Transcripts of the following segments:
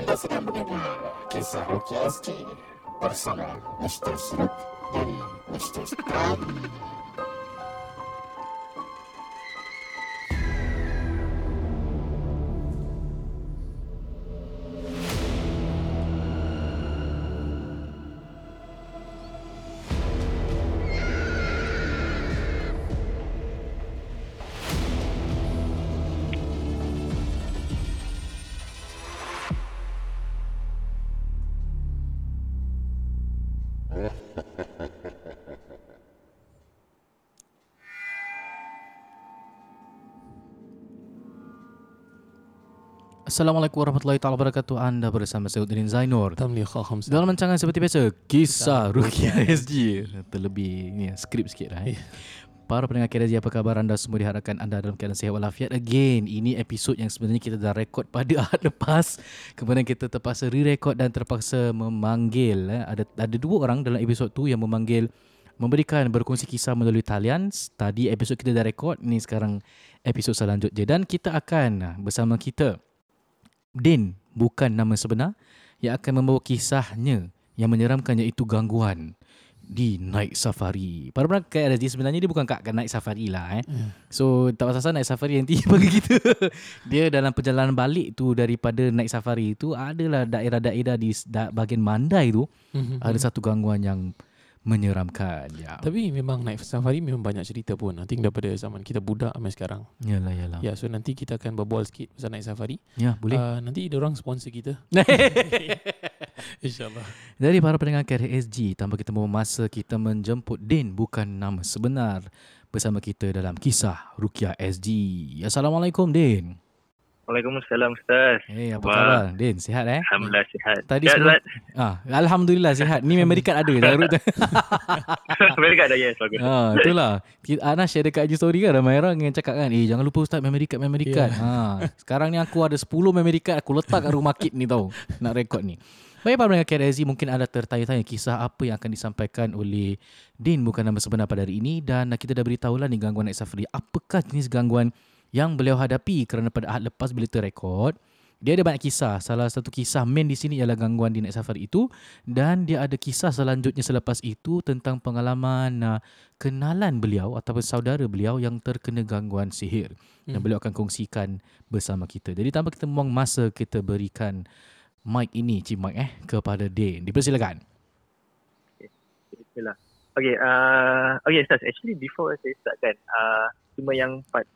Anda sedang mendengar kisah Rocky SG bersama Mr. Snoop dari Mr. Scrum. Assalamualaikum warahmatullahi taala wabarakatuh. Anda bersama saya Udin Zainur. Dalam rancangan seperti biasa, kisah Rukia SG. Terlebih ni skrip sikit lah. Eh. Para pendengar KRZ, apa khabar anda semua? Diharapkan anda dalam keadaan sihat walafiat. Again, ini episod yang sebenarnya kita dah rekod pada ahad lepas. Kemudian kita terpaksa re-record dan terpaksa memanggil. Eh. Ada ada dua orang dalam episod tu yang memanggil memberikan berkongsi kisah melalui talian. Tadi episod kita dah rekod, ni sekarang episod selanjutnya. Dan kita akan ah, bersama kita Din bukan nama sebenar yang akan membawa kisahnya yang menyeramkan iaitu gangguan di night safari. Para pendengar KRSG sebenarnya dia bukan kat night safari lah eh. Hmm. So tak pasal night safari yang tinggi bagi kita. dia dalam perjalanan balik tu daripada night safari tu adalah daerah-daerah di da- bahagian Mandai tu Mhm. ada satu gangguan yang menyeramkan. Ya. Tapi memang naik safari memang banyak cerita pun. I think daripada zaman kita budak sampai sekarang. Yalah yalah. Ya, so nanti kita akan berbual sikit pasal naik safari. Ya, boleh. Uh, nanti dia orang sponsor kita. InsyaAllah. Dari para pendengar KRSG, tanpa kita membuang masa, kita menjemput Din bukan nama sebenar bersama kita dalam kisah Rukia SG. Assalamualaikum Din. Waalaikumsalam Ustaz. Hey, apa Wah. khabar? Din, sihat eh? Alhamdulillah sihat. Tadi Sihat, sebelum-? Ah, Alhamdulillah sihat. Ni memory card ada. Root. Very good yes bagus. ah, itulah. Kita- Ana share dekat IG story kan ramai orang yang cakap kan, "Eh, jangan lupa ustaz memory card, memory Yeah. card." Ha, sekarang ni aku ada 10 memory card aku letak kat rumah kit ni tau nak rekod ni. Baik para pendengar KRZ mungkin ada tertanya-tanya kisah apa yang akan disampaikan oleh Din bukan nama sebenar pada hari ini dan kita dah beritahulah ni gangguan night safari. Apakah jenis gangguan yang beliau hadapi kerana pada ahad lepas bila terrekod dia ada banyak kisah. Salah satu kisah main di sini ialah gangguan di Night Safari itu dan dia ada kisah selanjutnya selepas itu tentang pengalaman uh, kenalan beliau ataupun saudara beliau yang terkena gangguan sihir. Hmm. Dan Hmm. beliau akan kongsikan bersama kita. Jadi tanpa kita buang masa kita berikan mic ini, Cik Mike eh kepada Din. Dipersilakan. Bismillah. Okay, uh, okay Ustaz. Actually before saya start kan, uh, cuma yang part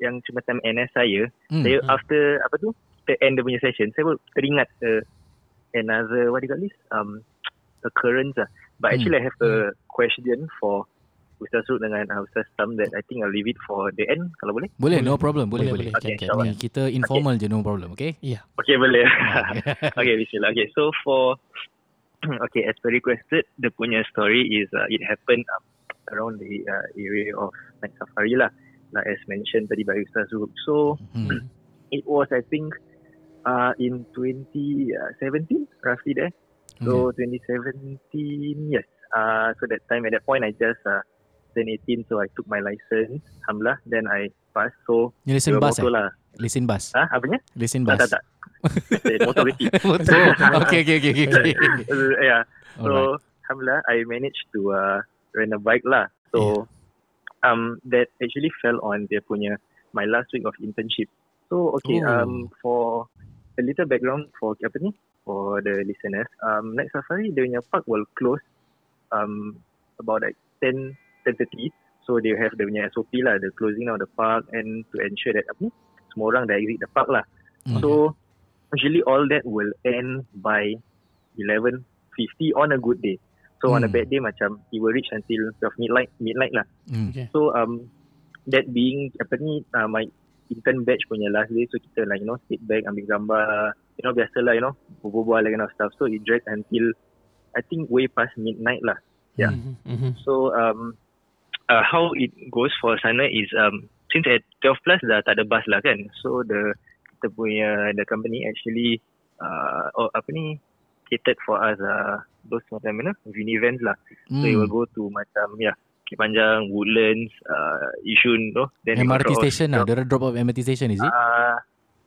yang cuma time NS saya, Hmm. saya hmm. after apa tu, the end dia punya session, saya pun teringat uh, another, what do you call this? Um, occurrence lah. But Hmm. actually I have a question for Ustaz Rud dengan uh, Ustaz Tam that I think I'll leave it for the end kalau boleh. Boleh, no problem. Boleh, boleh. Boleh. Okay, insyaAllah. Ni kita informal je, no problem. Okay? Ya. Okay, boleh. Okay, bismillah. Okay, so for okay, as per requested, the punya story is uh, it happened um, around the uh, area of Night Safari lah. Like as mentioned tadi by Ustaz Zul. So hmm. it was I think uh, in 2017 roughly there. So 2017 yes. Uh, so that time at that point I just uh, turned 18 so I took my license. Alhamdulillah. Then I passed. So Ni lesen bas eh? motor lah. Lesen bas. Ah, apanya? Lesen Tak bas. tak tak. Eh, motor kecil. Betul. Okay, okay, okay, okay. Uh, yeah. So Alright. Alhamdulillah, I managed to uh, rent a bike lah. So um, that actually fell on dia punya my last week of internship. So okay, Oh. um, for a little background for apa ni? For the listeners, um, Night Safari dia punya park will close um about like 10 10:30. So they have the punya SOP lah, the closing of the park and to ensure that apa ni? Semua orang dah exit the park lah. Hmm. So usually all that will end by 11:50 on a good day. So on a Hmm. bad day macam it will reach until 12 midnight midnight lah. Hmm. Okay. So um that being apa ni uh, my intern batch punya last day so kita like you know sit back ambil gambar you know biasalah you know berbual like kind of stuff so it dragged until I think way past midnight lah. Yeah. Mhm, mhm. So um uh, how it goes for sana is um since at 12 plus dah tak ada bus lah kan. So the kita punya the company actually uh, oh, apa ni catered for us uh, those macam mana Univans lah. So it Hmm. will go to macam ya Bukit Panjang, Woodlands, uh, Yishun tu. Then MRT off- station lah. Dia drop off MRT station is it? Uh,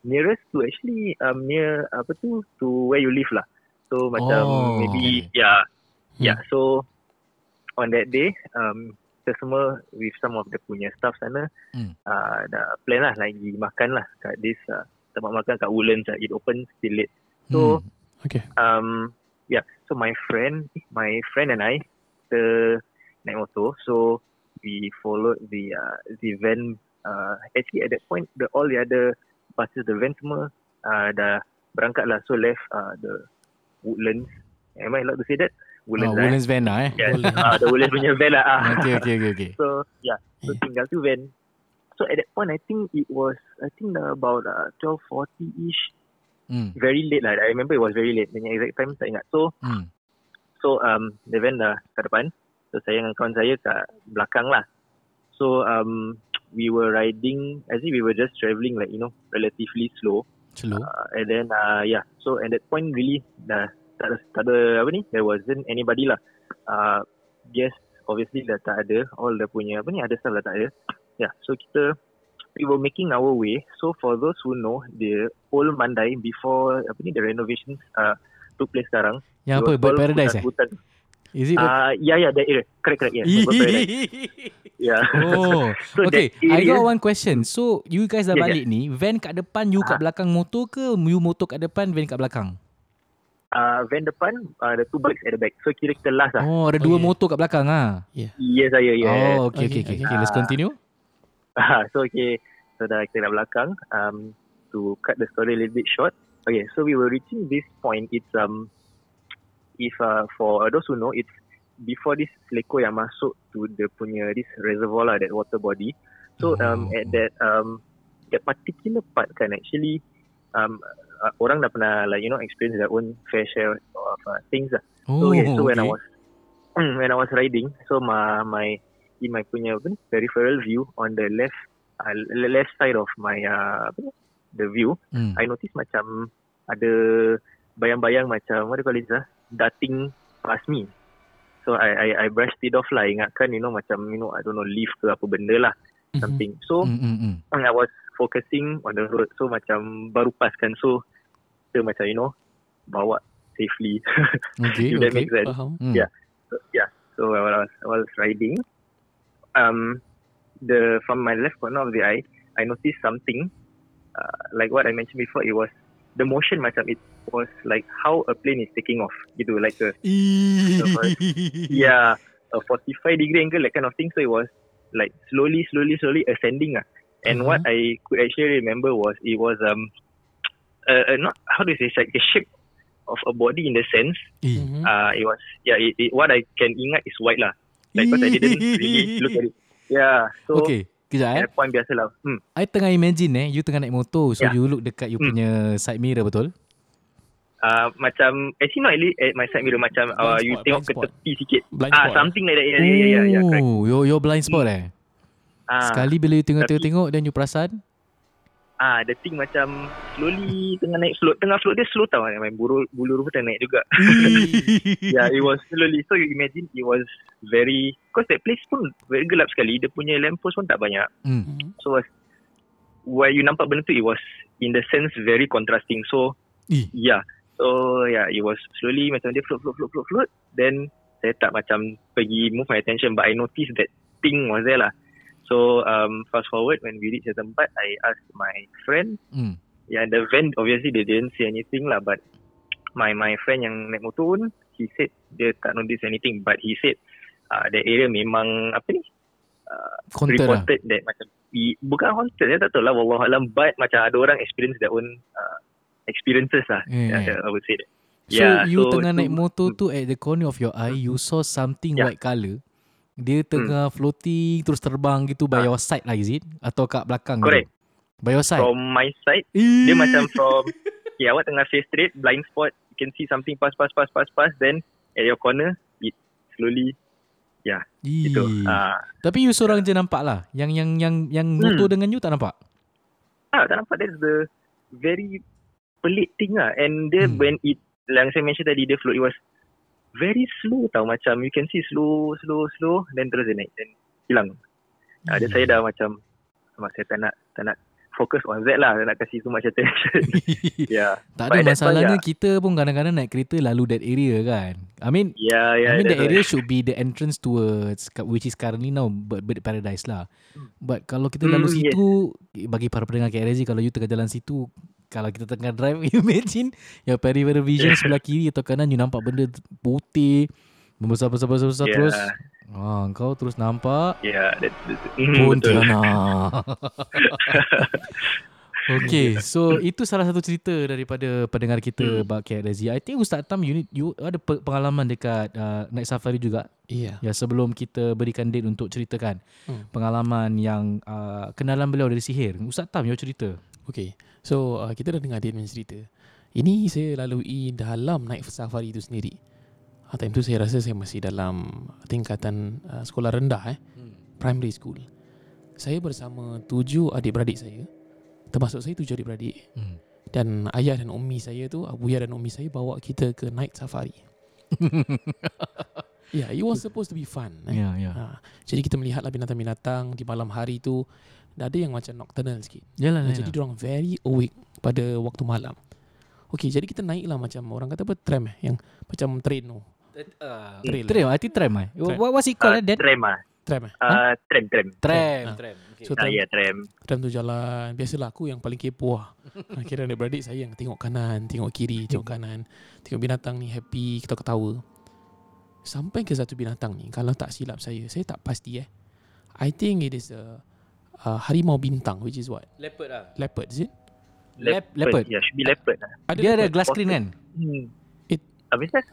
nearest to actually um, near apa tu to where you live lah. So macam Oh, maybe okay. yeah Hmm. yeah. So on that day um, kita semua with some of the punya staff sana Hmm. uh, dah plan lah pergi makan lah kat this uh, tempat makan kat Woodlands lah. It open still late. So Hmm. Okay. um yeah so my friend my friend and I the naik motor so we followed the uh, the van uh, actually at that point the all the other buses the van semua uh, dah berangkat lah so left uh, the Woodlands am I allowed to say that Oh, Woodlands, right? Woodlands van lah eh. yeah, uh, the Woodlands punya van lah ah. Okay, okay, okay, okay. So yeah, so tinggal tu van. So at that point, I think it was, I think about uh, 12.40ish, Hmm. very late lah. I remember it was very late. Punya exact time tak ingat. So Hmm. So um the van dah kat depan. So saya dengan kawan saya kat belakang lah. So um we were riding as if we were just travelling like you know relatively slow. Slow. Uh, and then uh yeah. So at that point really dah tak ada, tak ada apa ni there wasn't anybody lah. Uh guest obviously dah tak ada. All dah punya apa ni ada staff dah tak ada. Yeah. So kita we were making our way. So for those who know the old Mandai before apa ni the renovations uh took place sekarang. Yang apa? Bird Paradise eh? hutan-hutan. Is it? Ah, yeah, yeah, that area. Correct, correct. Yeah, Bird Paradise. Yeah. oh, So okay. I got one question. So, you guys dah Yeah, balik ni, van kat depan, you kat Ah. belakang motor ke? You motor kat depan, van kat belakang? Uh, van depan, uh, the two bikes at the back. So kira kita last lah. Oh, ada dua Okay. motor kat belakang ah. Yes, saya. Yeah. Oh, okay, okay, okay. Okay, okay. Let's Ah. continue. Ah, so okay. So dah kita dah belakang. Um, to cut the story a little bit short. Okay, so we were reaching this point. It's um, if uh, for those who know, it's before this Seleko yang masuk to the punya this reservoir lah, that water body. So um, Oh. at that um, that particular part kan actually um, uh, orang dah pernah like you know experience their own fair share of uh, things lah. Oh, So yeah, so when I okay. was when I was riding, so my my in my punya apa ni, peripheral view on the left uh, left side of my uh, apa ni, the view, Hmm. I notice macam ada bayang-bayang macam what do you call it ah, darting past me. So I I I brushed it off lah ingatkan you know macam you know I don't know leaf ke apa benda lah something. So Hmm, hmm, hmm. I was focusing on the road so macam baru pas kan so kita macam you know bawa safely Okay, if that okay. makes sense. Faham. Hmm. Yeah. So, yeah. So I was, I was riding, um, the from my left corner of the eye, I noticed something. Uh, like what I mentioned before, it was the motion macam it was like how a plane is taking off. You Gitu, like a yeah, a 45 degree angle, that kind of thing. So it was like slowly, slowly, slowly ascending. Ah. And what I could actually remember was it was um, uh, uh, not how do you say, it's like the shape of a body in the sense. Mhm. uh, it was yeah it, it, what I can ingat is white lah like because I didn't really look at it yeah so okay. Kejap eh. at point biasa lah hmm. I tengah imagine eh, you tengah naik motor, so Yeah. you look dekat you Hmm. punya side mirror betul? uh, macam actually not really at my side mirror macam uh, Blind you spot, tengok ke spot. tepi sikit Blind ah spot. something like that yeah yeah yeah, yeah, yeah correct Oh, your your blind spot eh. ah Sekali bila you tengok Tapi- tengok then you perasan ah the thing macam slowly tengah naik float tengah float dia slow tau main bulu bulu rupa tengah naik juga yeah it was slowly so you imagine it was very because that place pun very gelap sekali dia punya lamppost pun tak banyak. Mhm. So was where you nampak benda tu it was in the sense very contrasting. So Eh. yeah. So yeah, it was slowly macam dia float float float float float. Then saya tak macam pergi move my attention but I noticed that thing was there lah. So um fast forward when we reach the tempat I asked my friend Hmm. yeah the van obviously they didn't say anything lah but my my friend yang naik motor pun he said dia tak notice anything but he said uh, the area memang apa ni Counter lah. reported that macam i, bukan haunted saya tak tahu lah wallahu alam but macam ada orang experience their own uh, experiences lah Yeah. I would say that So Yeah, you so tengah naik motor tu at the corner of your eye you saw something Yeah. white colour. Dia tengah floating terus terbang gitu by Ah. your side lah is it? Atau kat belakang Correct. gitu? By your side. from my side Eh. dia macam from yeah awak tengah face straight blind spot you can see something pass pass pass pass pass then at your corner it slowly Ih. gitu ah Tapi you seorang je nampak lah. Yang yang yang yang Hmm. motor dengan you tak nampak. ah tak nampak that's the very pelik thing lah and dia Hmm. when it yang saya mention tadi dia float it was very slow tau macam you can see slow slow slow then terus dia naik then hilang Ah, Hmm. dia saya dah macam sama saya tak nak tak nak focus on that lah. Nak kasih too much attention. yeah. tak ada point, masalahnya yeah. kita pun kadang-kadang naik kereta lalu that area kan. I mean Yeah, yeah. I mean that area why. should be the entrance towards which is currently now Bird, Bird Paradise lah. But kalau kita lalu Hmm, yes. situ bagi para pendengar KRZ kalau you tengah jalan situ kalau kita tengah drive you imagine your peripheral vision sebelah kiri atau kanan you nampak benda putih membesar-besar-besar Yeah. terus ah kau terus nampak Yeah, that's, that's mm, betul. Pontianak. Okay, so itu salah satu cerita daripada pendengar kita Hmm. about. I think Ustaz Tam, you, need, you ada pe- pengalaman dekat uh, Night Safari juga. Iya. Ya, sebelum kita berikan date untuk ceritakan Hmm. pengalaman yang uh, kenalan beliau dari sihir. Ustaz Tam, you cerita. Okay. So uh, kita dah dengar dia punya cerita. Ini saya lalui dalam naik safari itu sendiri. Uh, time tu saya rasa saya masih dalam tingkatan uh, sekolah rendah eh, primary school. Saya bersama tujuh adik-beradik saya. Termasuk saya tujuh adik-beradik. Hmm. Dan ayah dan ummi saya tu, Abuya dan ummi saya bawa kita ke night safari. yeah, it was supposed to be fun. Eh? Ya, ya. Ha, jadi kita melihatlah binatang-binatang di malam hari tu. Dah ada yang macam nocturnal sikit. Yalah, Uh, yalah. jadi diorang very awake pada waktu malam. Okey, jadi kita naik lah macam orang kata apa tram eh yang macam train tu. Uh, Trail. tram, I think tram eh. Tram. What, what's it called? Uh, Uh, that? tram ah. Tram eh. Uh, tram, tram. Tram, Ah. tram. Okay. So Ah, tram, yeah, tram. tram tu jalan. Biasalah aku yang paling kepo lah. Kira adik beradik saya yang tengok kanan, tengok kiri, tengok kanan. Tengok binatang ni happy, ketawa-ketawa. Sampai ke satu binatang ni, kalau tak silap saya, saya tak pasti eh. I think it is a uh, harimau bintang which is what? Leopard lah. Leopard is it? Lep- leopard. Yeah, should be leopard lah. Ada Dia ada leopard? glass screen kan? Hmm. It- Habis kan?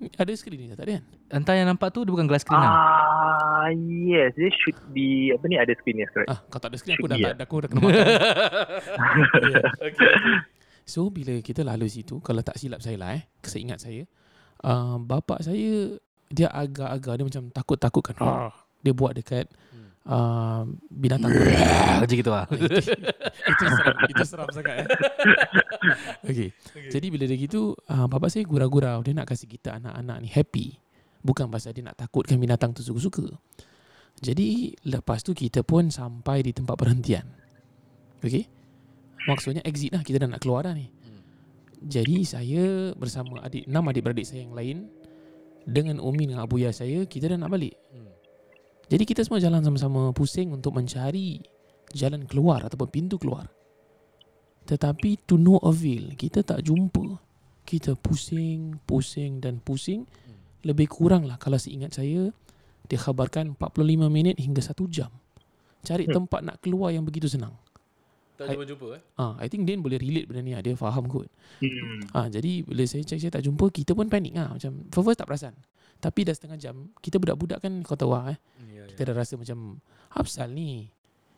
Ada screen ni tak ada kan? Entah yang nampak tu dia bukan glass screen lah. Ah, yes. They should be, apa ni, ada screen, yes, correct. Ah, kalau tak ada screen aku Should dah be, tak ada aku dah kena makan. Yeah. So bila kita lalu situ Kalau tak silap saya lah eh Seingat saya uh, Bapak saya Dia agak-agak Dia macam takut-takutkan ah, Dia buat dekat uh, Binatang. Macam gitu lah. Itu seram Itu seram sangat eh. Okay. Jadi bila dia gitu uh, Bapak saya gurau-gurau. Dia nak kasih kita anak-anak ni happy. Bukan pasal dia nak takutkan binatang tu suka-suka. Jadi lepas tu kita pun sampai di tempat perhentian. Okay Maksudnya exit lah. Kita dah nak keluar dah ni. Jadi saya bersama adik enam adik-beradik saya yang lain Dengan Umi dengan Abuya saya Kita dah nak balik Jadi kita semua jalan sama-sama pusing Untuk mencari jalan keluar Ataupun pintu keluar. Tetapi to no avail Kita tak jumpa. Kita pusing, pusing dan pusing. Lebih kurang lah Kalau seingat saya Dia khabarkan 45 minit hingga 1 jam. Cari Hmm. tempat nak keluar yang begitu senang. Tak jumpa-jumpa eh. Ah, I think Din boleh relate benda ni. Ah. Dia faham kot. Hmm. Ah, Jadi bila saya cek saya tak jumpa Kita pun panik lah Macam first-first tak perasan Tapi dah setengah jam Kita budak-budak kan Kau tahu lah eh Kita dah rasa macam Apsal ni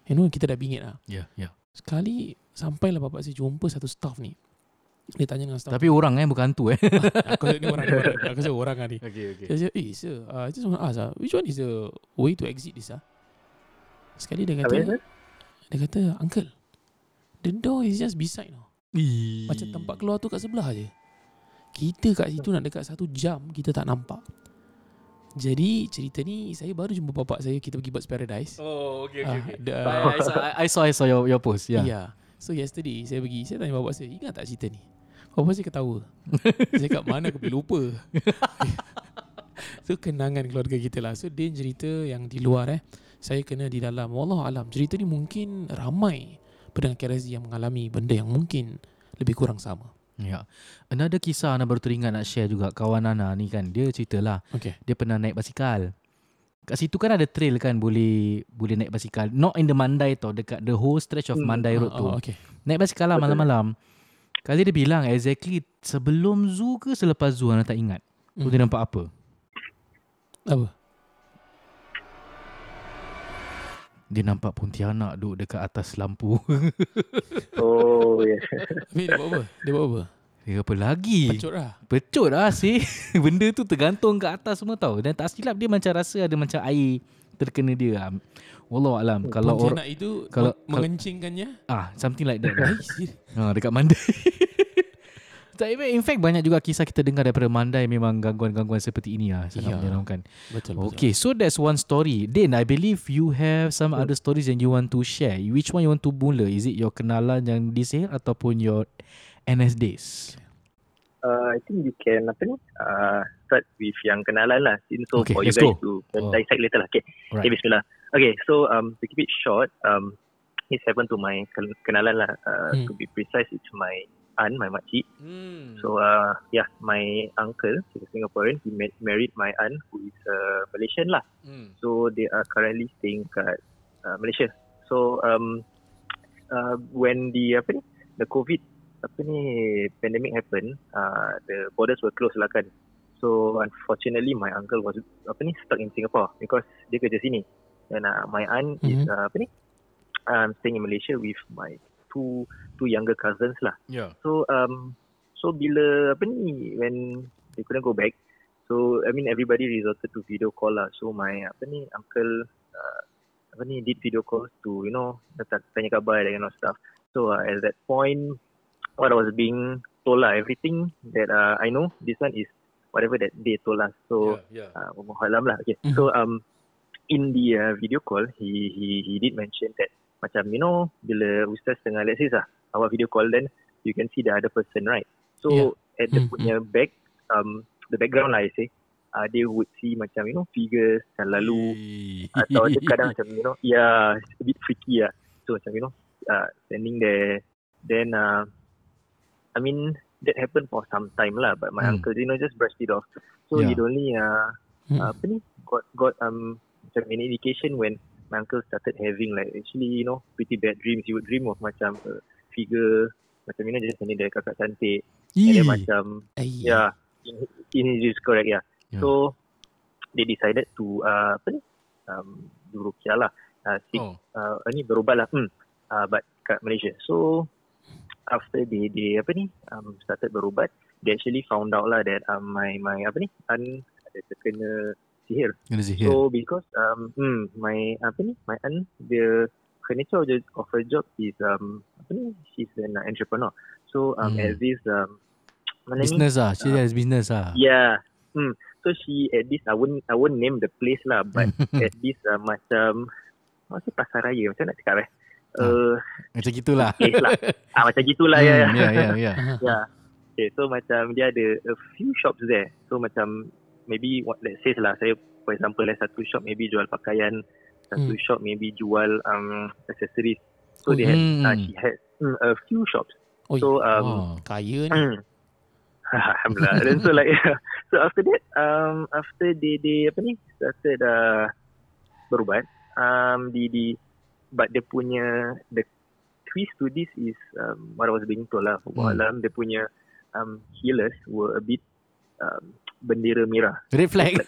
You know kita dah bingit lah Ya, ya. Sekali Sampailah bapak saya jumpa satu staff ni Dia tanya dengan staff Tapi orang eh bukan hantu eh. Aku rasa ni orang. Aku rasa orang lah ni Okay, okay. Dia cakap Eh sir uh, I just want to ask ah, Which one is the way to exit this ah? Sekali dia Habis, kata sir? Dia kata Uncle The door is just beside no. Macam tempat keluar tu kat sebelah je Kita kat situ nak dekat satu jam Kita tak nampak Jadi cerita ni Saya baru jumpa bapak saya Kita pergi Birds Paradise Oh, okay, Ah, okay, okay. the- I, I, saw, I saw, I saw your, your post. yeah. Yeah. So yesterday Saya pergi Saya tanya bapak saya Ingat tak cerita ni Bapak saya ketawa Saya kat mana aku boleh lupa So kenangan keluarga kita lah So Din cerita yang di luar eh Saya kena di dalam Wallah alam Cerita ni mungkin ramai Pendengar KRZ yang mengalami Benda yang mungkin Lebih kurang sama Ya. Another kisah Ana baru teringat nak share juga kawan Ana ni kan dia ceritalah Okay dia pernah naik basikal. Kat situ kan ada trail kan boleh boleh naik basikal. Not in the Mandai tau dekat the whole stretch of Hmm. Mandai Road Ah, tu. oh, Okay Naik basikal lah malam-malam. Kali dia bilang exactly sebelum zoo ke selepas zoo Ana tak ingat. Tu Hmm. dia nampak apa? Apa? Dia nampak Pontianak duduk dekat atas lampu. Oh, yes. Habis dia buat apa? Dia buat apa? dia apa lagi? Pecut lah Pecut lah sih. Benda tu tergantung ke atas semua tau. Dan tak silap dia macam rasa ada macam air terkena dia. Wallah alam. Kalau orang itu kalau- mengencingkannya ah something like that. lah. Ha, dekat Mandai. Tak, in fact banyak juga kisah kita dengar daripada Mandai memang gangguan-gangguan seperti ini lah. Sangat Ya. menyeramkan. Betul, betul. Okay, so that's one story. Then I believe you have some other stories yang you want to share. Which one you want to mula? Is it your kenalan yang disihir ataupun your NS days? Uh, I think you can apa ni? Uh, start with yang kenalan lah. Since so Okay, for you guys go. to Oh. dissect later lah. Okay. Alright. Okay, Bismillah. Okay, so um, to keep it short, um, this happened to my ken- kenalan lah. Uh, Hmm. To be precise, it's my aunt, my makcik. Hmm. So uh, yeah, my uncle, he's a Singaporean. He ma- married my aunt, who is uh, Malaysian lah. Hmm. So they are currently staying kat uh, Malaysia. So um, uh, when the apa ni, the COVID apa ni pandemic happened, uh, the borders were closed lah kan. So unfortunately, my uncle was apa ni stuck in Singapore because dia kerja sini. And uh, my aunt is Mhm. uh, apa ni um, staying in Malaysia with my two two younger cousins lah. Yeah. So um so bila apa ni when they couldn't go back, so I mean everybody resorted to video call lah. So my apa ni uncle uh, apa ni did video calls to you know datang tanya khabar and all stuff. So uh, at that point, what I was being told lah everything that uh, I know this one is whatever that they told us. So yeah. uh, Wallahu alam lah. Okay. Mhm. So um in the uh, video call he he he did mention that macam you know bila ustaz tengah let's say lah awak video call then you can see the other person right. So Yeah. at the Mhm. punya back um the background lah I say uh, they would see macam you know figures yang lalu atau dia kadang macam you know yeah it's a bit freaky lah. So macam you know uh, standing there then uh, I mean that happened for some time lah but my Hmm. uncle you know just brushed it off. So Yeah. he'd only uh, Hmm. apa ni got got um macam an indication when my uncle started having like actually you know pretty bad dreams. He would dream of macam a figure macam you know just standing there kakak cantik and then macam Ay. yeah in, in his correct yeah. Yeah. So they decided to uh, apa ni um do ruqyah lah uh, seek Oh. uh, ni berubat lah hmm uh, but kat Malaysia. So after they they apa ni um, started berubat they actually found out lah that um, my my apa ni aunt ada terkena sihir. Kena sihir. So because um hmm, my apa ni my aunt the her nature of, her job is um apa ni she's an entrepreneur. So um Hmm. as this um mana ni business ah. She has business ah. Yeah. Hmm. So she at this I won't I won't name the place lah but at this uh, macam sih pasar raya macam nak cakap eh. Uh, Macam gitulah. place lah. ah macam gitulah ya. Hmm, ya. Ya, ya, ya. Yeah. Okay, so macam dia ada a few shops there. So macam maybe what let's say lah saya for example lah satu shop maybe jual pakaian, satu Hmm. shop maybe jual um accessories. So Oh, they had hmm. uh, she had mm, a few shops. Oi, So um Wow. kaya ni. Mm. Alhamdulillah. Then so like so after that um after they they apa ni started uh, berubat um di di but dia punya the twist to this is um, what I was being told lah Hmm. hmm. dia punya um healers were a bit um, bendera merah. Red flag.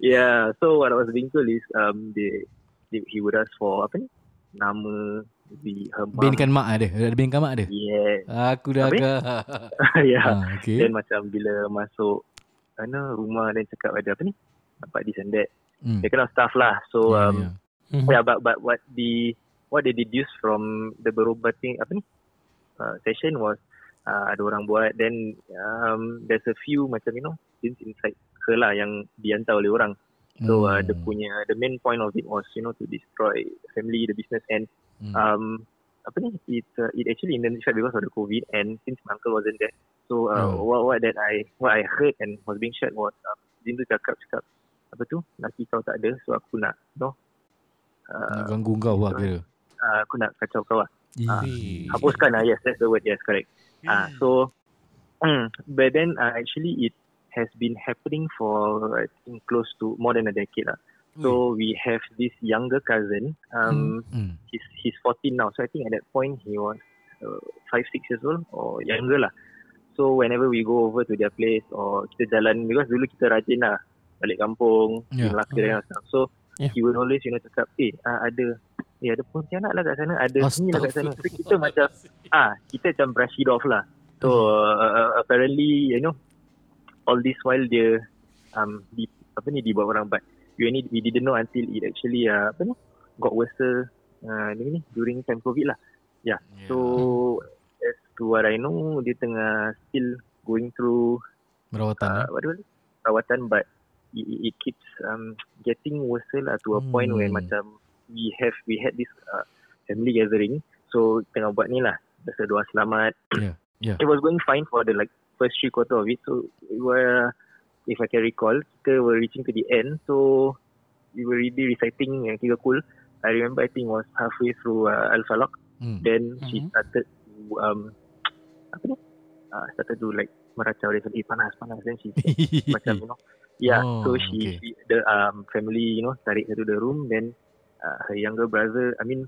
yeah, so what I was being told is um they, they he would ask for apa ni nama the her mom. Binkan mak ada. Ada binkan mak ada. Yeah. Aku dah agak. yeah. Ah, okay. Then macam bila masuk mana rumah dan cakap ada apa ni? Dapat this and that. Hmm. That kind of stuff lah. So Ya, um ya. Mhm. yeah, but but what the what they deduced from the berubating apa ni? Uh, session was uh, ada orang buat then um, there's a few macam you know things inside her lah yang dihantar oleh orang. So uh, the Hmm. punya the main point of it was you know to destroy family, the business and Hmm. um apa ni it uh, it actually intensified because of the covid and since my uncle wasn't there so uh, Oh. what what that I what I heard and was being shared was um, Jin tu cakap cakap apa tu laki kau tak ada so aku nak you know Nak uh, ganggu kau lah kira. uh, aku nak kacau kau lah Ah, Ih. hapuskan lah yes that's the word yes correct ah so mm, but then uh, actually it has been happening for I think close to more than a decade lah so we have this younger cousin um Hmm. he's he's 14 now. So I think at that point he was uh, five six years old or younger lah. So whenever we go over to their place or kita jalan because dulu kita rajin lah balik kampung, Yeah. Melaka dan stuff. So Yeah. he would always you know cakap, eh uh, ada eh ada pontianak lah kat sana, ada ni lah kat sana. So kita macam ah kita macam brush it off lah. So uh, apparently you know all this while dia um di apa ni dibawa orang but we only we didn't know until it actually uh, apa ni got worse uh, ni ni during time covid lah. Yeah. So as to what I know, dia tengah still going through Merawatan uh, eh? what do perawatan but it, it, keeps um, getting worse lah to a point where Hmm. macam we have we had this uh, family gathering. So tengah buat ni lah. Biasa doa selamat. Yeah, yeah. it was going fine for the like first three quarter of it. So we were if I can recall kita were reaching to the end. So we were really reciting yang tiga kul. I remember I think was halfway through uh, Al-Falaq Hmm. then she Mhm. started to um apa ni? Uh, started to like meracau dia. Eh panas panas. Then she macam you know. Yeah Oh, so she, okay. she the um family you know tarik her to the room. Then uh, her younger brother I mean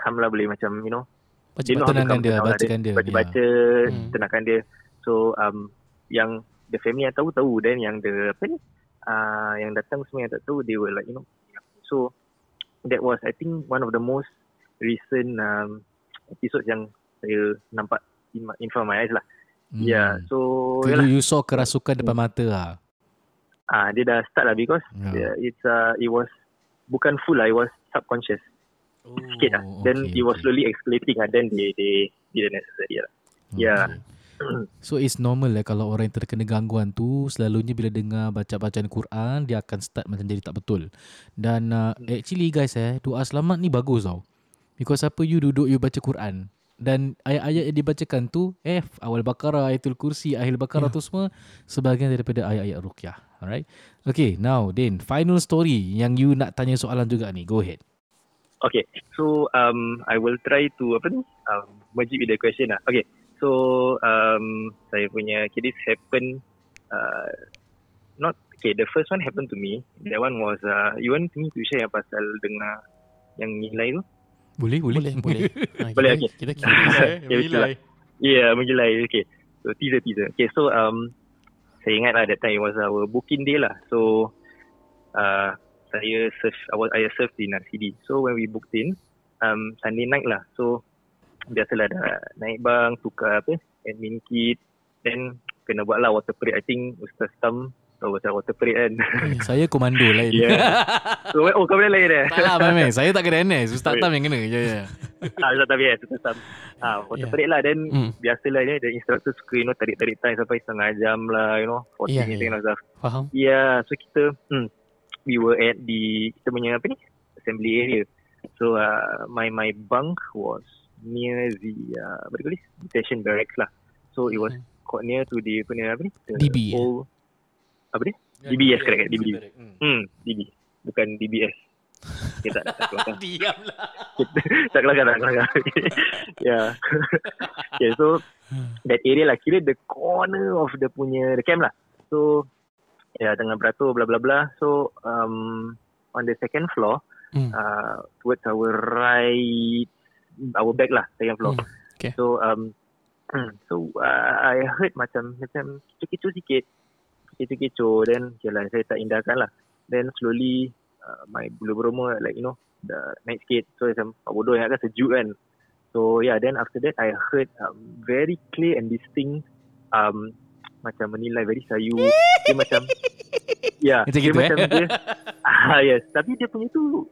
Hamla boleh macam you know Baca dia know tenangkan dia, lah. bacakan dia, baca-baca Hmm. tenangkan dia so um yang the family yang tahu tahu then yang the apa ni uh, yang datang semua yang tak tahu they were like you know so that was I think one of the most recent um, episodes yang saya nampak in, my, in front of my eyes lah Hmm. yeah so yalah, you, you saw kerasukan depan mata lah. ah dia dah start lah because Yeah. yeah, it's uh, it was bukan full lah it was subconscious. Sikit lah. Then okay, it was okay. slowly escalating lah. Then they they did the necessary lah. Yeah. So it's normal lah kalau orang yang terkena gangguan tu selalunya bila dengar baca bacaan Quran dia akan start macam jadi tak betul. Dan uh, actually guys eh doa selamat ni bagus tau. Because apa you duduk you baca Quran dan ayat-ayat yang dibacakan tu eh awal Baqarah, ayatul kursi, akhir Baqarah Ya. tu semua sebahagian daripada ayat-ayat ruqyah. Alright. Okay, now Din, final story yang you nak tanya soalan juga ni. Go ahead. Okay, so um, I will try to apa ni um, merge with the question lah. Okay, so um, saya punya okay, this happened uh, not okay. The first one happened to me. That one was uh, you want me to share yang pasal dengar yang nilai tu? Boleh, Boleh, boleh. Ha, Boleh, kita, okay. Kita kira. Okay, betul lah. Yeah, menjelai. Okay, so teaser teaser. Okay, so um, saya ingat lah that time it was our booking day lah. So uh, saya serve, I was I served in RCD. So when we booked in, um, Sunday night lah. So biasalah dah naik bang, tukar apa, admin kit, then kena buat lah water parade. I think Ustaz Tam tahu pasal water parade kan. Saya komando lain. Yeah. so, oh kau boleh lain eh? tak lah, memang. Saya tak kena NS. Ustaz Tam yang kena. Ya, ya. ah, Ustaz Tam yes, Ustaz Tam. Ah, water Yeah. parade lah. Then Hmm, biasalah ni, the instructor suka you know tarik-tarik time sampai setengah jam lah, you know, 40 Yeah, yeah. kind of stuff. faham. Yeah, so kita hmm, we were at the kita punya apa ni assembly area. So uh, my my bunk was near the uh, what do you call this detention barracks lah. So it was Hmm. quite near to the apa ni apa ni the DB, eh? old apa ni DBS correct DB hmm DB bukan DBS. Kita tak tak kelakar. Diam lah. tak kelakar tak kelakar. yeah. okay, so that area lah kira the corner of the punya the camp lah. So ya yeah, tengah beratur bla bla bla. So um on the second floor Hmm. uh, towards our right our back lah second floor. Hmm, okay. So um so uh, I heard macam macam kecoh-kecoh sikit. Kecoh-kecoh then okay lah saya tak indahkan lah. Then slowly uh, my bulu berumur like you know the naik sikit. So macam pak bodoh yang kan sejuk kan. So yeah then after that I heard um, very clear and distinct um, macam menilai very sayu. Dia macam Ya, yeah, Macam dia gitu, eh? macam dia ah yes, tapi dia punya tu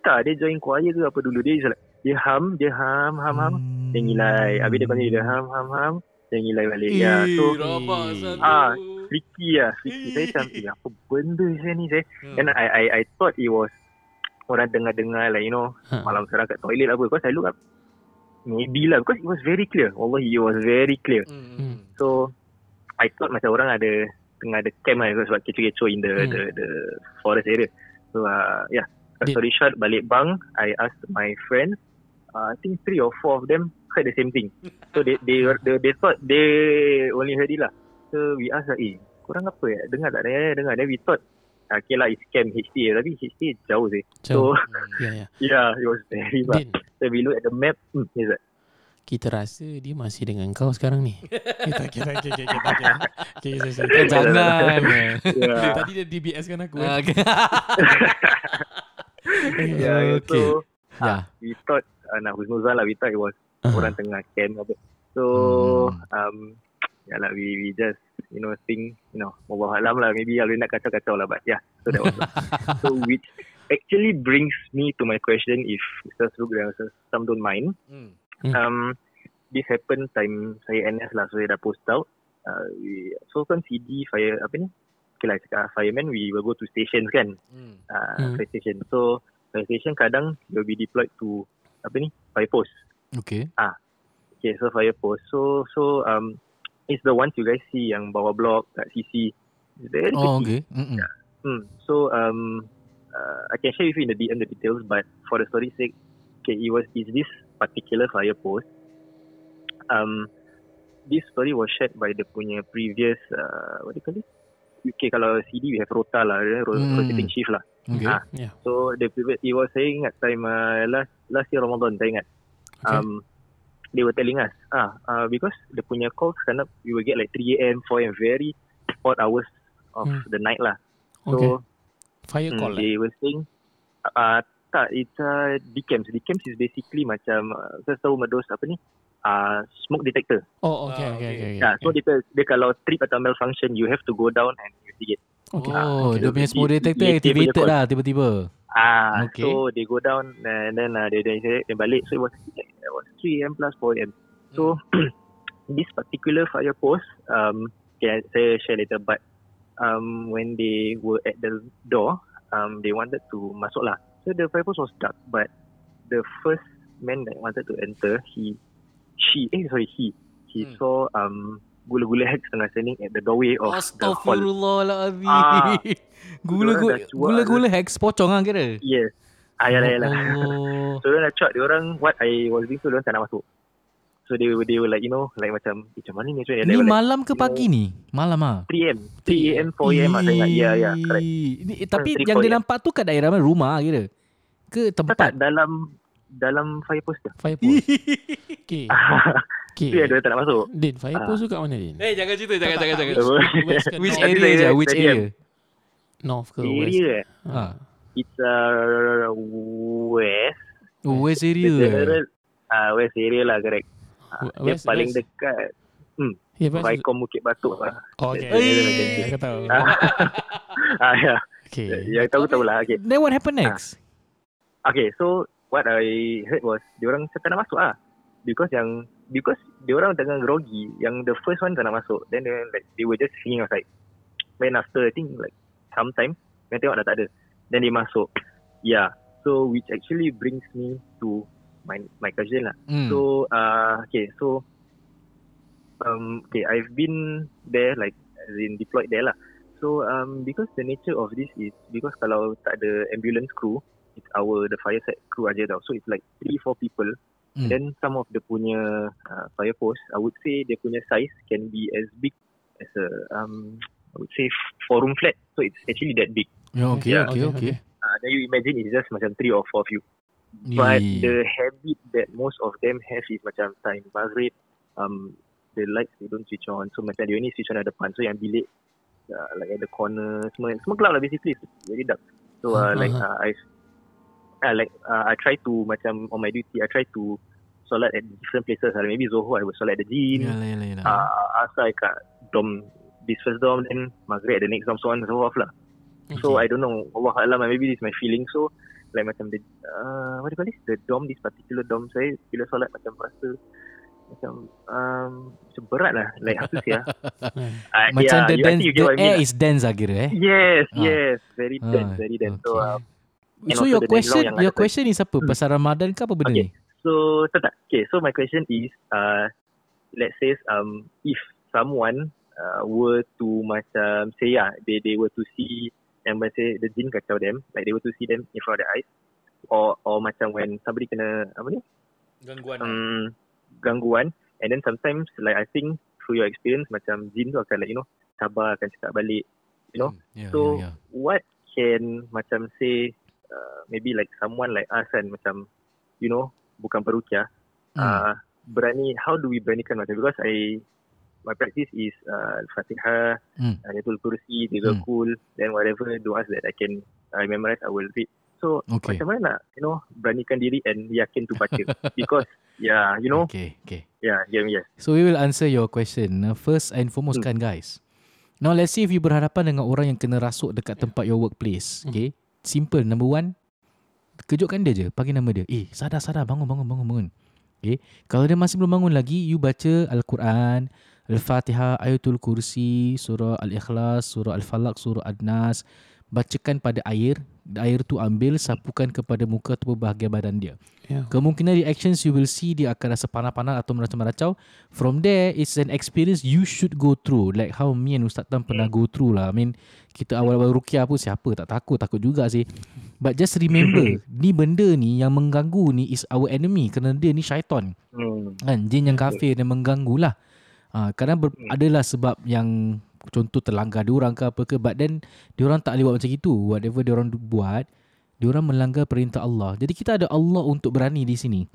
tak dia join choir ke apa dulu dia just like, dia hum, dia hum hum hum Hmm. dia ngilai. Habis dia continue dia ham ham ham dia ngilai balik. Ya, so rabak satu. Ah, freaky lah, freaky. Saya macam, eh, apa benda saya ni saya. And I I I thought it was orang dengar-dengar like you know Ha. malam sekarang kat toilet apa. Because I look up maybe lah because it was very clear. Wallahi it was very clear. Hmm. So I thought macam orang ada tengah ada camp lah sebab kecoh-kecoh in the, Hmm. the the forest area. So uh, yeah, Did- story short balik bang, I asked my friends, uh, I think three or four of them heard the same thing. So they they they, they thought they only heard it lah. So we asked lah, eh, korang apa ya? Dengar tak? Dengar, dengar. Then we thought, ah, okay lah, it's camp HTA. Tapi HTA jauh sih. Jauh. So, Ya, ya. yeah, it was very bad. So we look at the map, hmm, yes, sir. kita rasa dia masih dengan kau sekarang ni. kita kira, kira, kira, kira, kira. Okay, saya, saya. Eh, jangan. Yeah. Tadi dia DBS kan aku. Kan? okay. yeah, yeah. Okay. So, Ya. ah, we thought, uh, nah, Husnuzan lah, we thought it was Ah. orang tengah camp. So, Hmm. um, yeah lah, we, we just, you know, think, you know, Allah Alam lah, maybe Alwi nak kacau-kacau lah, but yeah, so that was So, which actually brings me to my question, if Ustaz Ruk dan Ustaz Sam don't mind. Hmm. Um, this happened time saya NS lah, so saya dah post out. Uh, we, so kan CD fire apa ni? Okay lah, cakap fireman we will go to stations kan, Hmm. uh, Hmm. fire station. So fire station kadang will be deployed to apa ni? Fire post. Okay. Okay, so fire post. So so um, it's the ones you guys see yang bawah blok kat CC. It's Very Oh, okay. Mm-mm. Hmm. So um, uh, I can share with you in the DM the details, but for the story's sake, okay, it was is this particular fire post. Um, this story was shared by the punya previous uh, what do you call it? Okay, kalau CD we have rota lah, ro- Hmm. rotating shift lah. Okay. Ah. Yeah. So the previous, he was saying at time uh, last last year Ramadan, saya ingat. Okay. Um, they were telling us, ah, uh, because the punya calls kind of we will get like 3 a.m., 4 a.m., very odd hours of Hmm. the night lah. Okay. So Fire Hmm, call lah. they were saying uh, tak it's uh, decams decams is basically macam uh, saya tahu medos apa ni uh, smoke detector Oh, okay, Ah, okay, okay. okay. okay. yeah, so dia, dia kalau trip atau malfunction you have to go down and investigate Okay. Oh, okay. dia punya smoke detector dia- activated lah tiba-tiba. ah Okay. so they go down and then uh, they, they, they, balik so it was it was 3 am plus 4 am so this particular fire post um okay, saya share later but um when they were at the door um they wanted to masuk lah so the fire post was dark but the first man that wanted to enter he she eh sorry he he Hmm. saw um gula-gula hex tengah standing at the doorway of the hall. Ah. Gula-gula dah cuak gula-gula hex pocong kan kira. yes ah yalah yalah Oh. So diorang dah cakap Diorang What I was doing tu Diorang tak nak masuk So they were, they were like You know Like macam eh, Macam mana ni so, Ni like, malam ke pagi ni? Malam ah. 3 am 3 am 4 am lah Saya ingat Ya ya correct Ni, tapi Hmm, 3, yang 4 dia AM. nampak tu kat daerah mana? Rumah kira? Ke Tak tak tempat? dalam Dalam fire post tu Fire post. Okay. Tu yang diorang tak nak masuk Din, fire Ah. post tu kat mana, Din? Eh jangan cerita Tak, tak, tak. jangan. Which, which, area je? Which area? North ke west? Area eh Ha. It's uh, West Oh, west area. general uh, West area lah correct Ah, Dia west- paling west. dekat Yeah, west. Raikom Bukit Batuk lah Oh, okay. Eh. Aku tahu. ah, ya. Okay. Yang tahu tahu lah okay. Then what happened next? Okay, so what I heard was diorang tak nak masuk ah. Because yang because diorang tengah groggy, yang the first one tak nak masuk. Then they like they were just singing outside. Then after I think like sometime, then tengok dah tak ada. Then they masuk. Yeah. So which actually brings me to my my question lah. Hmm. So uh okay, so um okay, I've been there like as in deployed there lah. So um because the nature of this is because kalau tak ada ambulance crew, it's our the fire set crew aja tau. So it's like three four people. Hmm. Then some of the punya uh, fire post, I would say dia punya size can be as big as a um I would say four room flat. So it's actually that big. Yeah, okay, Yeah. okay, okay. Uh, then you imagine it's just macam three or four of you. But Ih. the habit that most of them have is macam time maghrib, um, the lights they don't switch on. So macam they only switch on at depan. So yang bilik, uh, like at the corner, semua semua gelap lah basically. It's very dark. So uh, like uh, I, uh, like uh, I try to macam on my duty, I try to solat at different places. Like maybe Zoho, I would solat at the gym. Yalah, yalah, yalah. Uh, asal kat dom this first dom, then maghrib at the next dom, so on and so forth lah. So I don't know Allah Alam maybe this is my feeling so like macam the uh, what do you call this the dom this particular dom saya bila solat macam rasa macam um, macam berat lah like how to say ah uh, Macam the, you, I dance, the air lah. is dense lah kira eh. yes Ah. yes very Ah, dense very dense so okay. And So your question, yang your question is apa? Hmm. Pasal Ramadan ke apa benda Okay. ni? So tak tak. Okay, so my question is uh let's say um if someone uh, were to macam say yeah, they they were to see and when say the jin kacau them, like they were to see them in front of their eyes or or macam when somebody kena apa ni? Gangguan. Um, gangguan and then sometimes like I think through your experience macam jin tu akan like you know sabar akan cakap balik you know yeah, So yeah, yeah. what can macam say uh, maybe like someone like us kan macam you know bukan perukia Hmm. uh, berani how do we beranikan macam because I my practice is uh, Fatihah, Hmm. Ayatul Kursi, Tiga Hmm. Kul, then whatever doas that I can I memorize I will read. So Okay. macam mana nak you know beranikan diri and yakin to baca because yeah you know Okay, okay. yeah yeah yes So we will answer your question. Uh, first and foremost Hmm. kan guys. Now let's say if you berhadapan dengan orang yang kena rasuk dekat tempat your workplace. Hmm. Okay. Simple. Number one. Kejutkan dia je. Panggil nama dia. Eh, sadar, sadar. Bangun, bangun, bangun, bangun. Okay. Kalau dia masih belum bangun lagi, you baca Al-Quran, Al-Fatihah, Ayatul Kursi, Surah Al-Ikhlas, Surah Al-Falaq, Surah Ad-Nas. Bacakan pada air. Air tu ambil, sapukan kepada muka atau bahagian badan dia. Ya. Kemungkinan reactions you will see dia akan rasa panas-panas atau meracau-meracau. From there, it's an experience you should go through. Like how me and Ustaz Tam pernah go through lah. I mean, kita awal-awal rukiah pun siapa tak takut, takut juga sih. But just remember, ni benda ni yang mengganggu ni is our enemy. Kerana dia ni syaitan. Hmm. Kan, jin yang kafir dan mengganggu lah. Ha, kadang ber, adalah sebab yang contoh terlanggar diorang ke apa ke but then diorang tak boleh buat macam itu whatever diorang buat diorang melanggar perintah Allah jadi kita ada Allah untuk berani di sini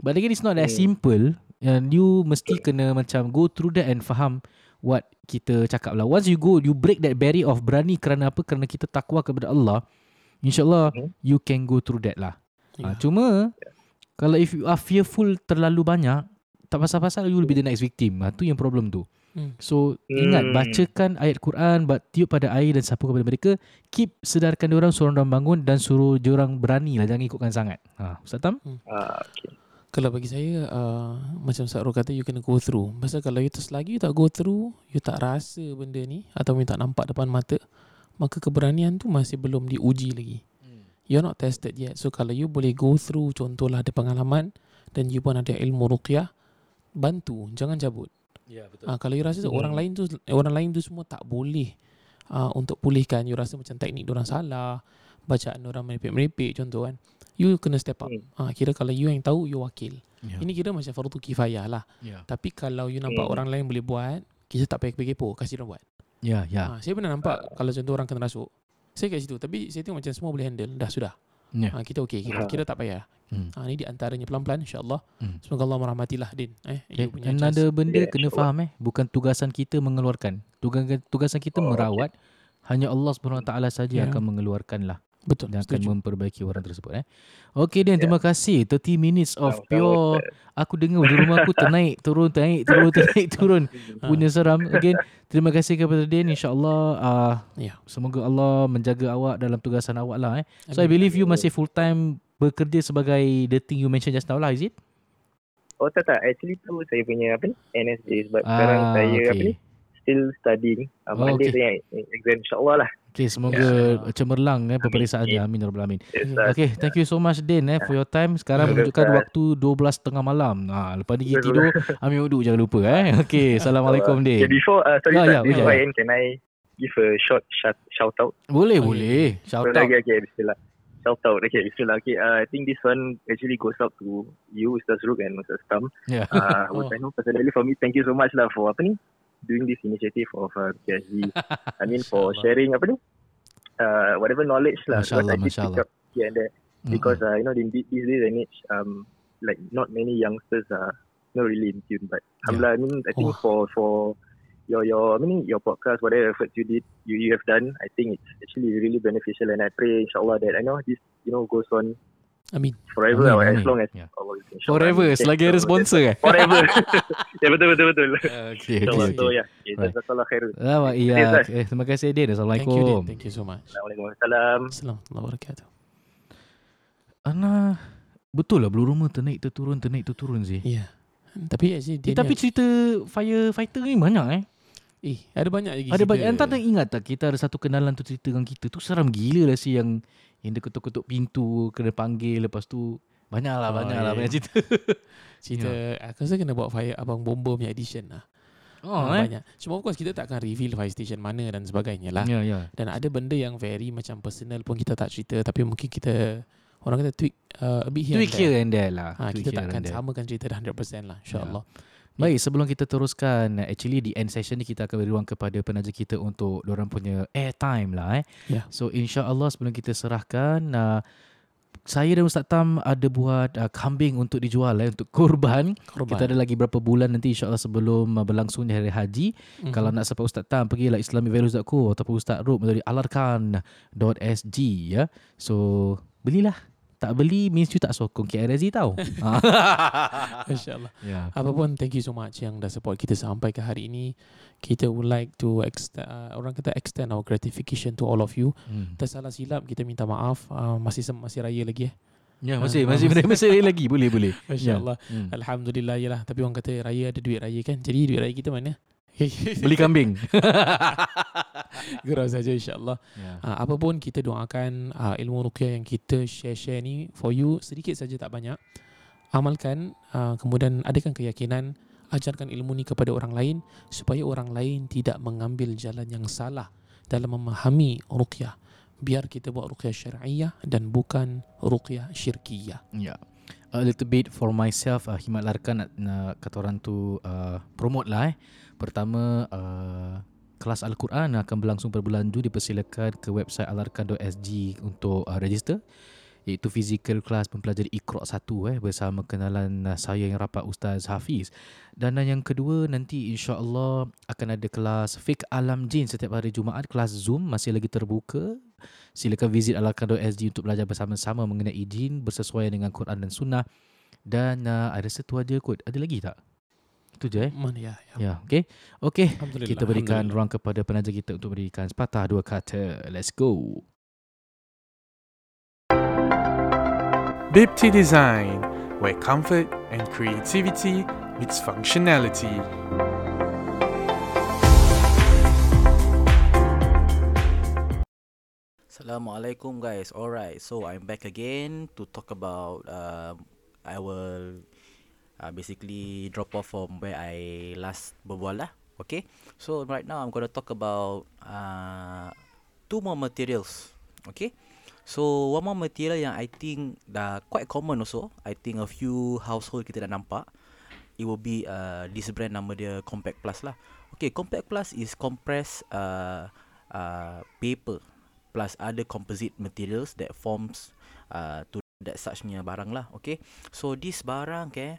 but again it's not that simple and you mesti kena macam go through that and faham what kita cakap lah once you go you break that barrier of berani kerana apa kerana kita takwa kepada Allah insyaallah Mhm. you can go through that lah Ya. Ha, cuma kalau if you are fearful terlalu banyak tak pasal-pasal you will be the next victim. Ha, tu yang problem tu. Hmm. So ingat Hmm. bacakan ayat Quran, bat, tiup pada air dan sapu kepada mereka. Keep sedarkan diorang suruh diorang bangun dan suruh diorang berani lah jangan ikutkan sangat. Ha, Ustaz Tam? Ah, okay. Kalau bagi saya uh, Macam Ustaz Rul kata You kena go through Pasal kalau you selagi you tak go through You tak rasa benda ni Atau you tak nampak depan mata Maka keberanian tu Masih belum diuji lagi You're not tested yet So kalau you boleh go through Contohlah ada pengalaman Dan you pun ada ilmu ruqyah Bantu Jangan cabut Ya betul. Ha, kalau you rasa Hmm. orang lain tu eh, orang lain tu semua tak boleh uh, untuk pulihkan, you rasa macam teknik orang salah, bacaan orang merepek-merepek contoh kan. You kena step up. Hmm. Ha, kira kalau you yang tahu, you wakil. Ya. Ini kira macam fardu kifayah lah. Ya. Tapi kalau you nampak Hmm. orang lain boleh buat, kita tak payah kepo, kasih dia buat. Ya, ya. Ha, saya pernah nampak kalau contoh orang kena rasuk. Saya kat situ. Tapi saya tengok macam semua boleh handle. Dah sudah. Ya. Ha, kita okey. Kira, Ha. kira tak payah. Hmm. Ha, ni di antaranya pelan-pelan insyaAllah. Hmm. Semoga Allah merahmatilah Din. Eh, Okay. you punya Dan ada benda Ya, kena faham eh, bukan tugasan kita mengeluarkan. Tugasan tugasan kita Oh, merawat. Hanya Allah SWT saja Ya. akan mengeluarkan lah. Betul. dan akan Setuju. memperbaiki orang tersebut eh. Okey Dan, terima kasih. 30 minutes of Sama-sama, pure aku dengar di rumah aku ternaik turun ternaik turun ternaik turun Ha. punya seram. Again, terima kasih kepada Din insya-Allah uh, Ya. semoga Allah menjaga awak dalam tugasan awak lah eh. So I Amin. believe you masih full time bekerja sebagai the thing you mentioned just now lah is it? Oh tak tak, actually tu saya punya apa ni, NS days. But Ah, sekarang saya apa okay. ni, still studying. Uh, Oh, Monday okay. saya exam insyaAllah lah. Okay, semoga Ya. cemerlang eh peperiksaannya. Amin ya rabbal alamin. Yes, Hmm. uh, Okay, thank you so much Din eh for your time. Sekarang Ya, menunjukkan Ustaz. waktu 12.30 malam. Ha, lepas ni Ya, tidur ambil wuduk jangan lupa eh. Okay, Assalamualaikum Okay, Din. before, uh, sorry, Ya, yeah, ya, before ya, I end, can I give a short shout, shout out? Boleh, Okay. boleh. Shout So, out. Okay, okay, bismillah. Shout out, okay, bismillah. Okay, uh, I think this one actually goes out to you, Ustaz Ruk and Ustaz Tam. Yeah. Uh, Oh. oh. I know personally for me, thank you so much lah for apa ni, doing this initiative of uh, KSG. I mean for sharing apa ni, uh, whatever knowledge lah. Masya Allah, Because I did Masya pick up here and there. Because uh, you know, in the- these days and age, um, like not many youngsters are not really in tune. But alhamdulillah, I mean, I think Oh. for for your your I mean your podcast, whatever efforts you did, you, you have done, I think it's actually really beneficial. And I pray, inshallah, that I know this you know goes on Amin. forever Amin, or as long as Yeah. Allah. Forever Okay, selagi ada so sponsor eh. Forever. ya betul betul betul. Okay, Inshallah. okay, So okay. yeah, okay, Right. jazakallah khairul. Ah, iya. Eh, terima kasih Din. Thank you, Din. Assalamualaikum. Thank you so much. Assalamualaikum Assalamualaikum warahmatullahi wabarakatuh. Ana betul lah belum rumah ternaik terturun ternaik terturun sih. Ya. Tapi actually Eh, dia tapi cerita firefighter ni banyak eh. Eh ada banyak lagi. Ada banyak Entah tak ingat tak kita ada satu kenalan tu cerita dengan kita tu seram gila lah sih yang yang dia ketuk-ketuk pintu kena panggil lepas tu banyak lah Oh, banyak ya, lah ya. banyak cerita. cerita aku rasa kena buat fire abang bomba punya edition lah. Oh Ah, eh. Banyak. Cuma of course kita tak akan reveal fire station mana dan sebagainya lah. Ya ya. Dan ada benda yang very macam personal pun kita tak cerita tapi mungkin kita orang kata tweak uh, a bit here Tweak and there. here and there lah. Ha, Tweak kita and there. samakan cerita dah 100% lah insyaAllah. Baik, sebelum kita teruskan, actually di end session ni kita akan beri ruang kepada penaja kita untuk orang punya airtime lah eh. Ya. So insya-Allah sebelum kita serahkan uh, saya dan Ustaz Tam ada buat uh, kambing untuk dijual eh untuk kurban. Korban. Kita ada lagi berapa bulan nanti insya-Allah sebelum uh, berlangsungnya hari haji. Mhm. Kalau nak support Ustaz Tam pergilah islamicvalues.co ataupun Ustaz Rub melalui alarkan.sg ya. So belilah. Tak beli means you tak sokong KRZ tau. Ah. InsyaAllah. ya. Apa pun thank you so much yang dah support kita sampai ke hari ini. Kita would like to extend, uh, orang kata extend our gratification to all of you. Hmm. Tersalah silap kita minta maaf. Uh, masih masih raya lagi eh. Ya, masih ah, masih masih. masih, masih lagi boleh boleh. Masya Ya. Hmm. Alhamdulillah je lah. Tapi orang kata raya ada duit raya kan. Jadi duit raya kita mana? Beli kambing. Gurau saja insyaAllah. ya. Ha, apa pun kita doakan uh, ilmu ruqyah yang kita share-share ni for you sedikit saja tak banyak. Amalkan uh, kemudian adakan keyakinan ajarkan ilmu ni kepada orang lain supaya orang lain tidak mengambil jalan yang salah dalam memahami ruqyah. Biar kita buat ruqyah syar'iyah dan bukan ruqyah syirkiyah. Ya. A little bit for myself uh, Himat Larkan nak, nak kata orang tu uh, promote lah eh. Pertama uh, kelas Al-Quran akan berlangsung pada bulan Jun dipersilakan ke website alarkan.sg untuk uh, register iaitu physical class mempelajari Iqra' 1 eh bersama kenalan uh, saya yang rapat Ustaz Hafiz. Dan uh, yang kedua nanti insya-Allah akan ada kelas Fiqh Alam Jin setiap hari Jumaat kelas Zoom masih lagi terbuka. Silakan visit alarkan.sg untuk belajar bersama-sama mengenai jin bersesuaian dengan Quran dan Sunnah. Dan uh, ada satu aja kot. Ada lagi tak? Itu je eh. Mana ya? ya. Ya, okey. Okey. Alhamdulillah. Kita berikan ruang kepada penaja kita untuk berikan sepatah dua kata. Let's go. Bipti Design, where comfort and creativity meets functionality. Assalamualaikum guys. Alright, so I'm back again to talk about. I will uh, basically drop off from where I last berbual lah. Okay, so right now I'm gonna talk about uh, two more materials. Okay, so one more material yang I think dah quite common also. I think a few household kita dah nampak. It will be uh, this brand nama dia Compact Plus lah. Okay, Compact Plus is compressed uh, uh, paper plus other composite materials that forms uh, to that suchnya barang lah okay so this barang ke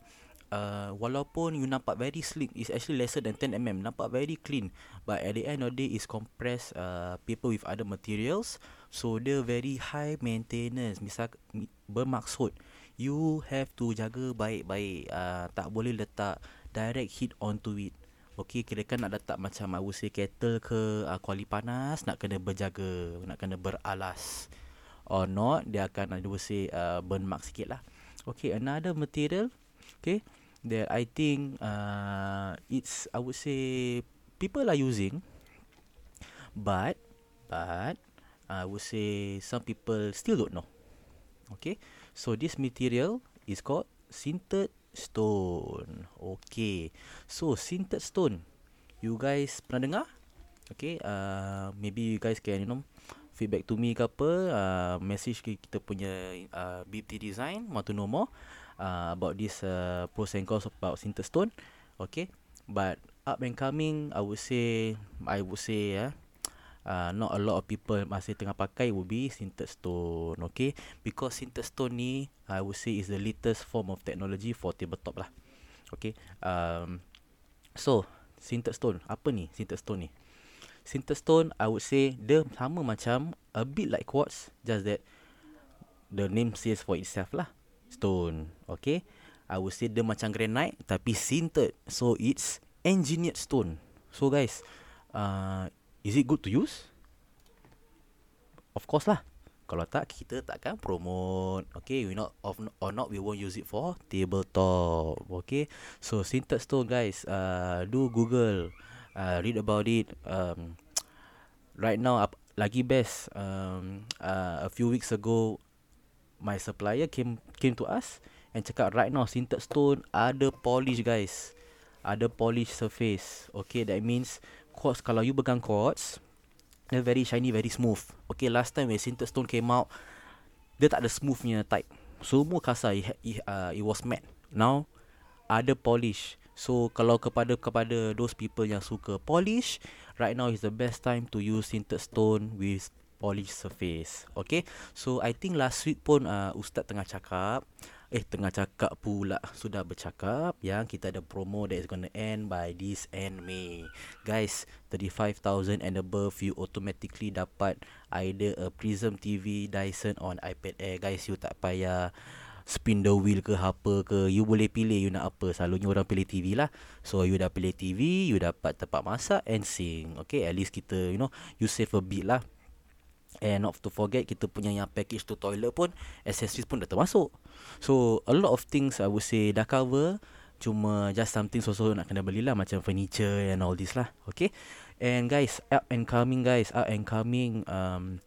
uh, walaupun you nampak very sleek it's actually lesser than 10 mm nampak very clean but at the end of the day is compressed uh, paper with other materials so dia very high maintenance misal mi- bermaksud you have to jaga baik-baik uh, tak boleh letak direct heat onto it Okey, kira kan nak letak macam I say kettle ke uh, kuali panas nak kena berjaga, nak kena beralas. Or not, dia akan I would say uh, burn mark sikit lah. Okay, another material, okay, that I think uh, it's I would say people are using, but but I would say some people still don't know. Okay, so this material is called sintered stone. Okay, so sintered stone, you guys pernah dengar? Okay, uh, maybe you guys can you know feedback to me ke apa, uh, message ke kita punya uh, BT design, want to know more uh, about this uh, pros and cons about sintered stone. Okay, but up and coming, I would say, I would say yeah, uh, not a lot of people masih tengah pakai will be sintered stone. Okay, because sintered stone ni, I would say is the latest form of technology for tabletop lah. Okay, um, so sintered stone, apa ni sintered stone ni? Sintered stone, I would say dia sama macam a bit like quartz, just that the name says for itself lah. Stone, okay? I would say dia macam granite tapi sintered. So it's engineered stone. So guys, uh, is it good to use? Of course lah. Kalau tak kita takkan promote. Okay, we not of or not we won't use it for tabletop. Okay. So sintered stone guys, uh, do Google, uh, read about it. Um, right now lagi best. Um, uh, a few weeks ago, my supplier came came to us and cakap right now sintered stone ada polish guys. Ada polish surface. Okay, that means quartz kalau you pegang quartz, dia very shiny, very smooth. Okay, last time when sintered stone came out, dia tak ada smoothnya type. Semua kasar, it, ha- it, uh, it was matte. Now, ada polish. So, kalau kepada kepada those people yang suka polish, right now is the best time to use sintered stone with polish surface. Okay, so I think last week pun uh, Ustaz tengah cakap, eh tengah cakap pula sudah bercakap yang kita ada promo that is gonna end by this end May. Guys, 35,000 and above you automatically dapat either a Prism TV, Dyson on iPad Air. Guys, you tak payah spin the wheel ke apa ke you boleh pilih you nak apa selalunya orang pilih TV lah so you dah pilih TV you dapat tempat masak and sing okay at least kita you know you save a bit lah And not to forget kita punya yang package to toilet pun accessories pun dah termasuk. So a lot of things I would say dah cover. Cuma just something so-so nak kena belilah macam furniture and all this lah. Okay. And guys, up and coming guys, up and coming um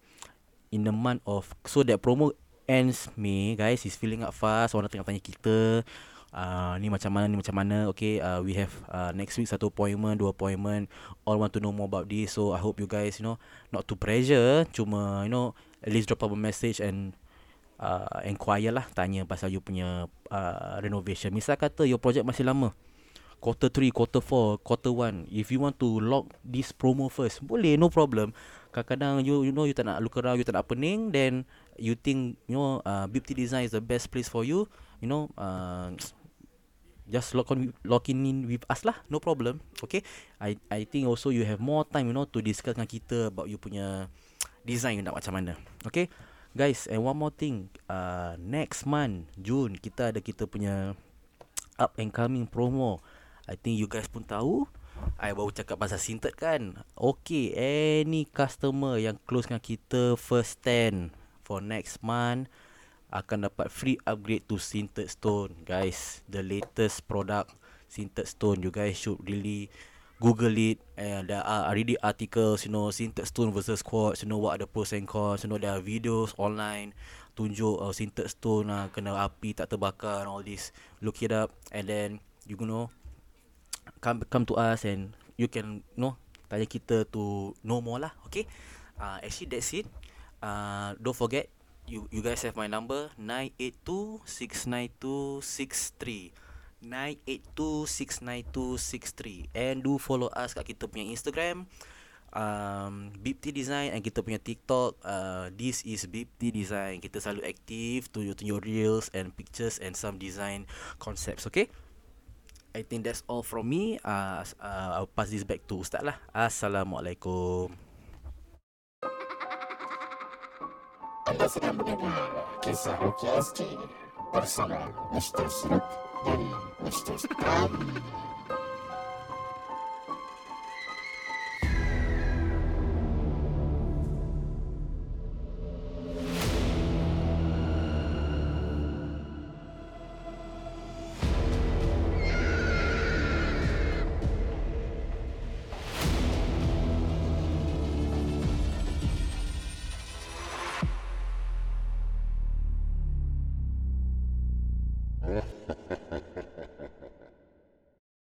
in the month of so that promo ends May guys is filling up fast. Orang tengah tanya kita uh, ni macam mana ni macam mana. Okay, uh, we have uh, next week satu appointment, dua appointment. All want to know more about this. So I hope you guys you know not to pressure. Cuma you know at least drop up a message and uh, inquire lah tanya pasal you punya uh, renovation. Misal kata your project masih lama. Quarter 3, quarter 4, quarter 1 If you want to lock this promo first Boleh, no problem Kadang-kadang you you know you tak nak look around You tak nak pening Then you think You know uh, BIPT Design is the best place for you You know uh, Just lock on lock in with us lah. No problem. Okay? I I think also you have more time You know to discuss dengan kita About you punya Design you nak macam mana. Okay? Guys and one more thing. Uh, Next month June Kita ada kita punya Up and coming promo. I think you guys pun tahu. I baru cakap pasal Sintet kan? Okay Any customer yang close dengan kita First 10 For next month Akan dapat free upgrade to Sintet Stone Guys. The latest product Sintet Stone You guys should really Google it. And there are already articles you know Sintet Stone versus Quartz you know what are the pros and cons. You know there are videos online tunjuk uh, Sintet Stone uh, kena api tak terbakar and all this. Look it up and then you know come come to us and you can you know tanya kita to know more lah okay? Uh, actually that's it. Uh, don't forget you you guys have my number 98269263 98269263 and do follow us kat kita punya Instagram um, BIPT Design and kita punya TikTok uh, this is BIPT Design kita selalu aktif tunjuk-tunjuk reels and pictures and some design concepts okay I think that's all from me. Uh, uh, I'll pass this back to Ustaz lah. Assalamualaikum. Anda sedang mendengar kisah SG bersama Mr. Sirup dari Mr. Kami.